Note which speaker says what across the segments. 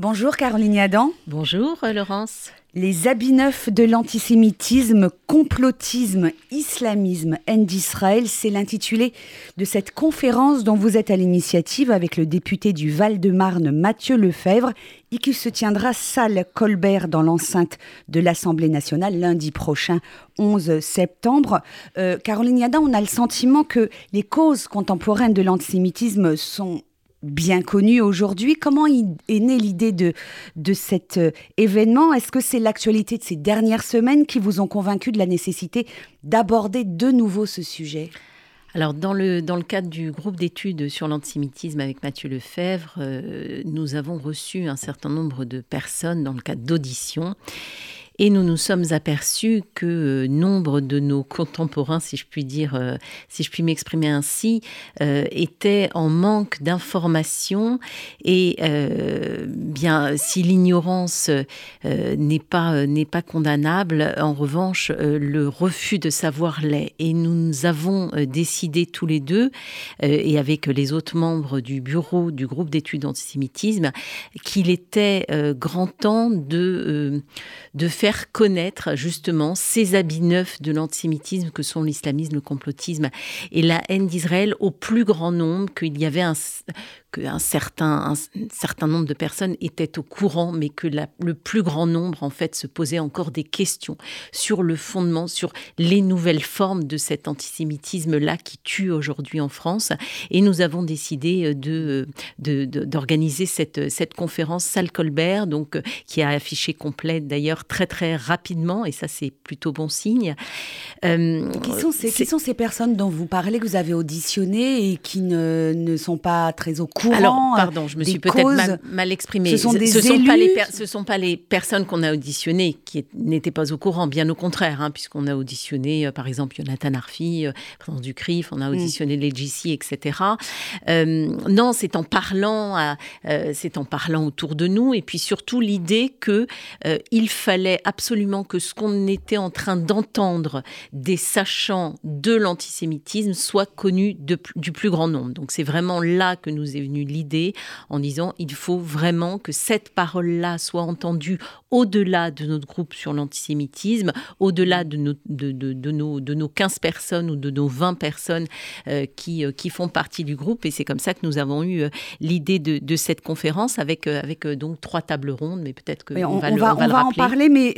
Speaker 1: Bonjour Caroline Adam.
Speaker 2: Bonjour Laurence.
Speaker 1: Les habits neufs de l'antisémitisme, complotisme, islamisme, haine d'Israël, c'est l'intitulé de cette conférence dont vous êtes à l'initiative avec le député du Val-de-Marne Mathieu Lefebvre et qui se tiendra salle Colbert dans l'enceinte de l'Assemblée nationale lundi prochain, 11 septembre. Euh, Caroline Yada, on a le sentiment que les causes contemporaines de l'antisémitisme sont bien connu aujourd'hui. Comment est née l'idée de, de cet euh, événement? Est-ce que c'est l'actualité de ces dernières semaines qui vous ont convaincu de la nécessité d'aborder de nouveau ce sujet?
Speaker 2: Alors, dans le, dans le cadre du groupe d'études sur l'antisémitisme avec Mathieu Lefebvre, euh, nous avons reçu un certain nombre de personnes dans le cadre d'auditions. Et nous nous sommes aperçus que euh, nombre de nos contemporains, si je puis dire, euh, si je puis m'exprimer ainsi, euh, étaient en manque d'informations. Et bien, si l'ignorance n'est pas n'est pas condamnable, en revanche, le refus de savoir l'est. Et nous avons décidé tous les deux, et avec les autres membres du bureau du groupe d'études antisémitisme, qu'il était grand temps de de faire connaître justement ces habits neufs de l'antisémitisme que sont l'islamisme, le complotisme et la haine d'Israël au plus grand nombre, qu'il y avait qu'un certain, un certain nombre de personnes étaient au courant, mais que le plus grand nombre, en fait, se posait encore des questions sur le fondement, sur les nouvelles formes de cet antisémitisme-là qui tue aujourd'hui en France. Et nous avons décidé euh, de, d'organiser cette, cette conférence Salle Colbert, donc, euh, qui a affiché complète d'ailleurs très, très rapidement, et ça, c'est plutôt bon signe.
Speaker 1: Euh, qui, sont ces, qui sont ces personnes dont vous parlez, que vous avez auditionnées et qui ne, ne sont pas très au courant alors,
Speaker 2: euh, pardon, je me suis peut-être mal, exprimée. Ce sont des ce Sont pas les ce sont pas les personnes qu'on a auditionnées qui n'étaient pas au courant, bien au contraire, hein, puisqu'on a auditionné, euh, par exemple, Jonathan Arfi, euh, président du CRIF, on a mm. auditionné les GC, etc. non, c'est en parlant, c'est en parlant autour de nous, et puis surtout l'idée que il fallait absolument que ce qu'on était en train d'entendre des sachants de l'antisémitisme soit connu du plus grand nombre. Donc c'est vraiment là que nous est l'idée en disant il faut vraiment que cette parole-là soit entendue au-delà de notre groupe sur l'antisémitisme, au-delà de nos, de, de, nos, de nos 15 personnes ou de nos 20 personnes euh, qui, euh, qui font partie du groupe. Et c'est comme ça que nous avons eu euh, l'idée de, cette conférence avec, avec donc trois tables rondes, mais peut-être que
Speaker 1: on,
Speaker 2: va,
Speaker 1: on va, on va, en parler, mais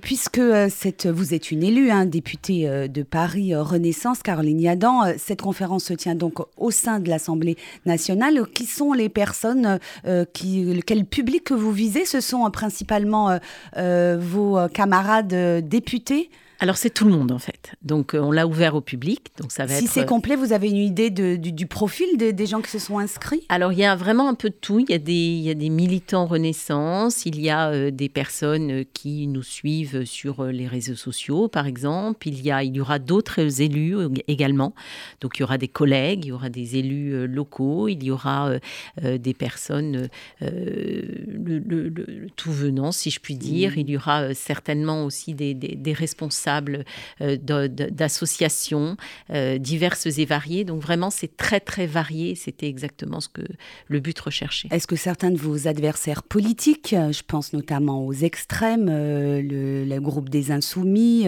Speaker 1: puisque cette, vous êtes une élue, hein, députée de Paris Renaissance, Caroline Yadan, cette conférence se tient donc au sein de l'Assemblée nationale. Qui sont les personnes, qui, quel public que vous visez? Ce sont principalement vos camarades députés
Speaker 2: alors c'est tout le monde en fait. Donc euh, on l'a ouvert au public. Donc ça va
Speaker 1: si c'est complet, vous avez une idée du, profil des, gens qui se sont inscrits?
Speaker 2: Alors il y a vraiment un peu de tout. Il y a des, il y a des militants Renaissance, il y a euh, des personnes euh, qui nous suivent sur les réseaux sociaux par exemple. Il y, a, il y aura d'autres élus également. Donc il y aura des collègues, il y aura des élus locaux, il y aura des personnes le, tout venant si je puis dire. Mmh. Il y aura certainement aussi des, des responsables euh, d'associations euh, diverses et variées. Donc vraiment, c'est très très varié. C'était exactement ce que le but recherché.
Speaker 1: Est-ce que certains de vos adversaires politiques, euh, je pense notamment aux extrêmes, le, groupe des Insoumis,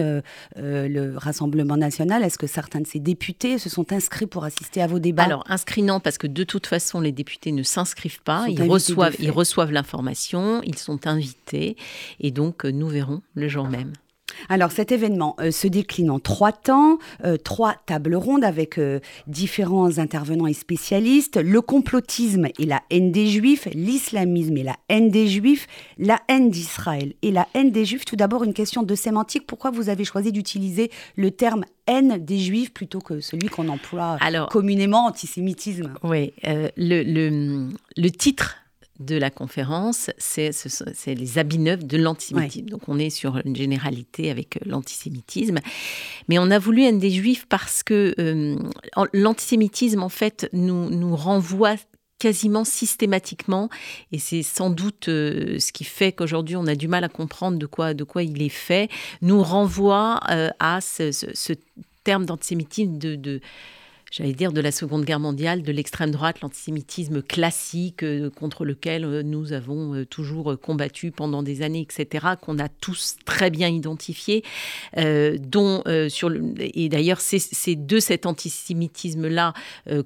Speaker 1: le Rassemblement national, est-ce que certains de ces députés se sont inscrits pour assister à vos débats?
Speaker 2: Alors inscrits non, parce que de toute façon, les députés ne s'inscrivent pas. Ils, reçoivent, ils reçoivent l'information, ils sont invités, et donc nous verrons le jour même.
Speaker 1: Alors cet événement euh, se décline en trois temps, euh, trois tables rondes avec euh, différents intervenants et spécialistes, le complotisme et la haine des juifs, l'islamisme et la haine des juifs, la haine d'Israël et la haine des juifs. Tout d'abord une question de sémantique, pourquoi vous avez choisi d'utiliser le terme haine des juifs plutôt que celui qu'on emploie communément antisémitisme?
Speaker 2: Oui, le, le, le titre de la conférence, c'est les habits neufs de l'antisémitisme. Donc on est sur une généralité avec euh, l'antisémitisme. Mais on a voulu haine des juifs parce que euh, l'antisémitisme, en fait, nous, nous renvoie quasiment systématiquement, et c'est sans doute euh, ce qui fait qu'aujourd'hui on a du mal à comprendre de quoi, de quoi il est fait, nous renvoie à ce, terme d'antisémitisme de j'allais dire, de la Seconde Guerre mondiale, de l'extrême droite, l'antisémitisme classique euh, contre lequel euh, nous avons euh, toujours combattu pendant des années, etc., qu'on a tous très bien identifié, dont sur et d'ailleurs c'est de cet antisémitisme-là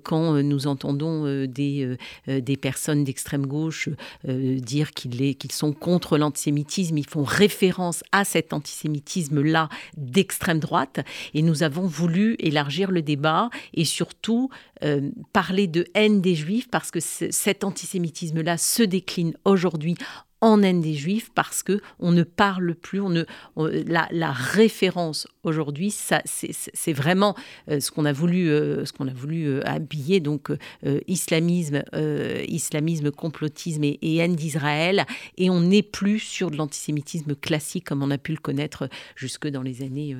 Speaker 2: quand nous entendons des, des personnes d'extrême gauche dire qu'ils sont contre l'antisémitisme, ils font référence à cet antisémitisme-là d'extrême droite, et nous avons voulu élargir le débat et surtout euh, parler de haine des juifs parce que cet antisémitisme-là se décline aujourd'hui en haine des juifs parce que on ne parle plus, on ne, la, référence aujourd'hui, ça, c'est vraiment euh, ce qu'on a voulu, euh, ce qu'on a voulu euh, habiller donc islamisme, islamisme, complotisme et, haine d'Israël, et on n'est plus sur de l'antisémitisme classique comme on a pu le connaître jusque dans les années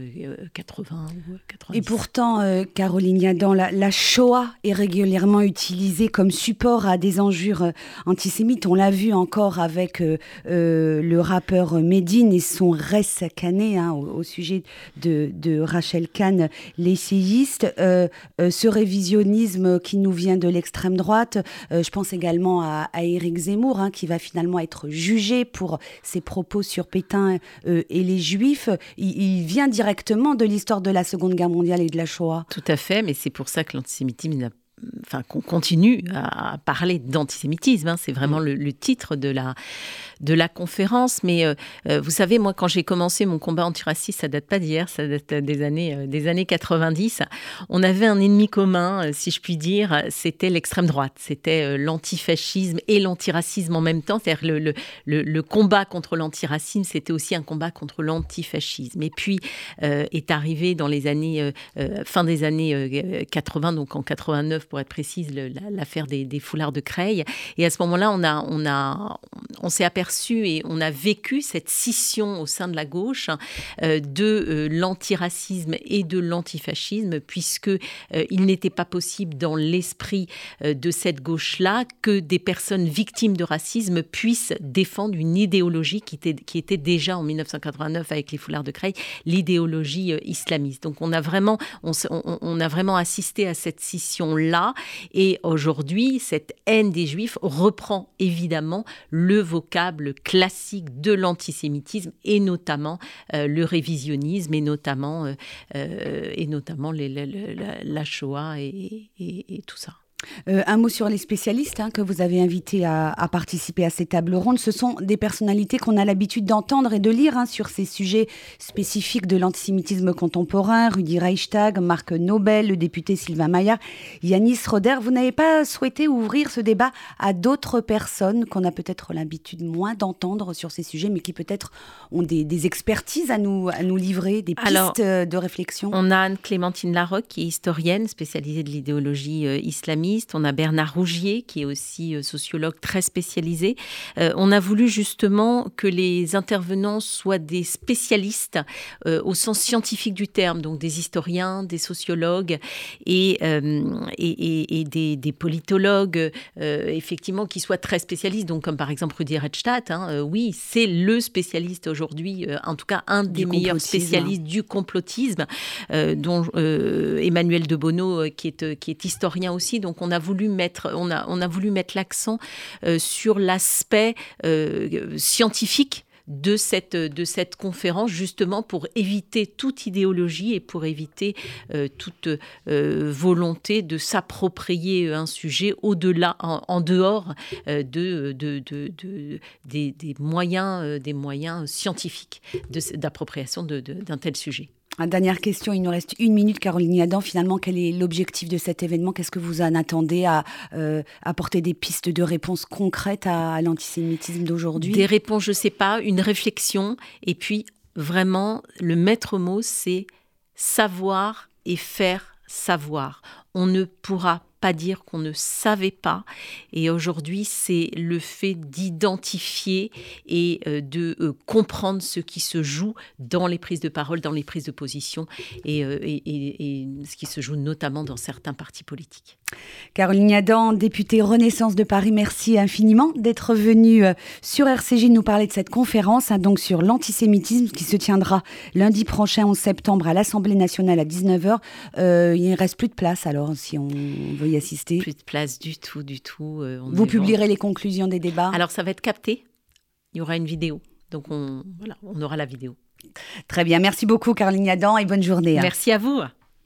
Speaker 2: 80 ou 90.
Speaker 1: Et pourtant, Caroline Yadan, la, Shoah est régulièrement utilisée comme support à des injures antisémites. On l'a vu encore avec le rappeur Medine et son res cané hein, au, sujet de, Rachel Kahn, l'essayiste. Euh, euh, ce révisionnisme qui nous vient de l'extrême droite, je pense également à, Éric Zemmour, hein, qui va finalement être jugé pour ses propos sur Pétain et les Juifs. Il, il vient directement de l'histoire de la Seconde Guerre mondiale et de la Shoah.
Speaker 2: Tout à fait, mais c'est pour ça que l'antisémitisme n'a enfin qu'on continue à parler d'antisémitisme. Hein. c'est vraiment mm. le, titre de la de la conférence. Mais euh, euh, vous savez, moi, quand j'ai commencé mon combat antiraciste, ça date pas d'hier, ça date des années euh, des années 90. On avait un ennemi commun, si je puis dire, c'était l'extrême droite, c'était l'antifascisme et l'antiracisme en même temps. C'est-à-dire le, le, le, combat contre l'antiracisme, c'était aussi un combat contre l'antifascisme. Et puis est arrivé dans les années fin des années 80, donc en 89 pour être précise, l'affaire des, foulards de Creil. Et à ce moment-là, on, a, on, a, on s'est aperçu et on a vécu cette scission au sein de la gauche euh, de euh, l'antiracisme et de l'antifascisme, puisque euh, il n'était pas possible dans l'esprit de cette gauche-là que des personnes victimes de racisme puissent défendre une idéologie qui était, déjà en 1989 avec les foulards de Creil, l'idéologie islamiste. Donc on a vraiment, on a vraiment assisté à cette scission-là et aujourd'hui, cette haine des juifs reprend évidemment le vocable classique de l'antisémitisme et notamment euh, le révisionnisme et notamment, euh, euh, et notamment la, Shoah et tout ça.
Speaker 1: Euh, un mot sur les spécialistes hein, que vous avez invités à, participer à ces tables rondes. Ce sont des personnalités qu'on a l'habitude d'entendre et de lire hein, sur ces sujets spécifiques de l'antisémitisme contemporain. Rudi Reichstag, Marc Nobel, le député Sylvain Maillard, Yanis Roder. Vous n'avez pas souhaité ouvrir ce débat à d'autres personnes qu'on a peut-être l'habitude moins d'entendre sur ces sujets, mais qui peut-être ont des, expertises à nous, à nous livrer, des pistes euh, de réflexion
Speaker 2: On a Anne-Clémentine Larocque, qui est historienne spécialisée de l'idéologie euh, islamique on a Bernard Rougier, qui est aussi euh, sociologue très spécialisé. Euh, on a voulu justement que les intervenants soient des spécialistes euh, au sens scientifique du terme, donc des historiens, des sociologues et, et, des, politologues, effectivement, qui soient très spécialistes, donc comme par exemple Rudi Redstadt. Hein, oui, c'est le spécialiste aujourd'hui, en tout cas un des meilleurs spécialistes du complotisme, dont Emmanuel de Bono, qui est, qui est historien aussi. Donc on a voulu mettre, on a, on a voulu mettre l'accent euh, sur l'aspect euh, scientifique de cette, de cette conférence, justement pour éviter toute idéologie et pour éviter euh, toute volonté de s'approprier un sujet au-delà, en, dehors de, moyens, des moyens scientifiques d'appropriation d'un tel sujet.
Speaker 1: Une dernière question, il nous reste une minute, Caroline Adam. Finalement, quel est l'objectif de cet événement? Qu'est-ce que vous en attendez à euh, apporter des pistes de réponses concrètes à, l'antisémitisme d'aujourd'hui?
Speaker 2: Des réponses, je ne sais pas, une réflexion. Et puis, vraiment, le maître mot, c'est savoir et faire savoir. On ne pourra pas dire qu'on ne savait pas. Et aujourd'hui, c'est le fait d'identifier et euh, de euh, comprendre ce qui se joue dans les prises de parole, dans les prises de position et, euh, et, ce qui se joue notamment dans certains partis politiques.
Speaker 1: Caroline Adam, députée Renaissance de Paris, merci infiniment d'être venue euh, sur RCJ nous parler de cette conférence hein, donc sur l'antisémitisme qui se tiendra lundi prochain 11 septembre à l'Assemblée nationale à 19h. Euh, il ne reste plus de place alors si on veut y assister.
Speaker 2: Plus de place du tout, du tout.
Speaker 1: Euh, Vous publierez les conclusions des débats
Speaker 2: Alors ça va être capté. Il y aura une vidéo. Donc on, voilà, on aura la vidéo.
Speaker 1: Très bien. Merci beaucoup Caroline Adam et bonne journée.
Speaker 2: Hein. Merci à vous.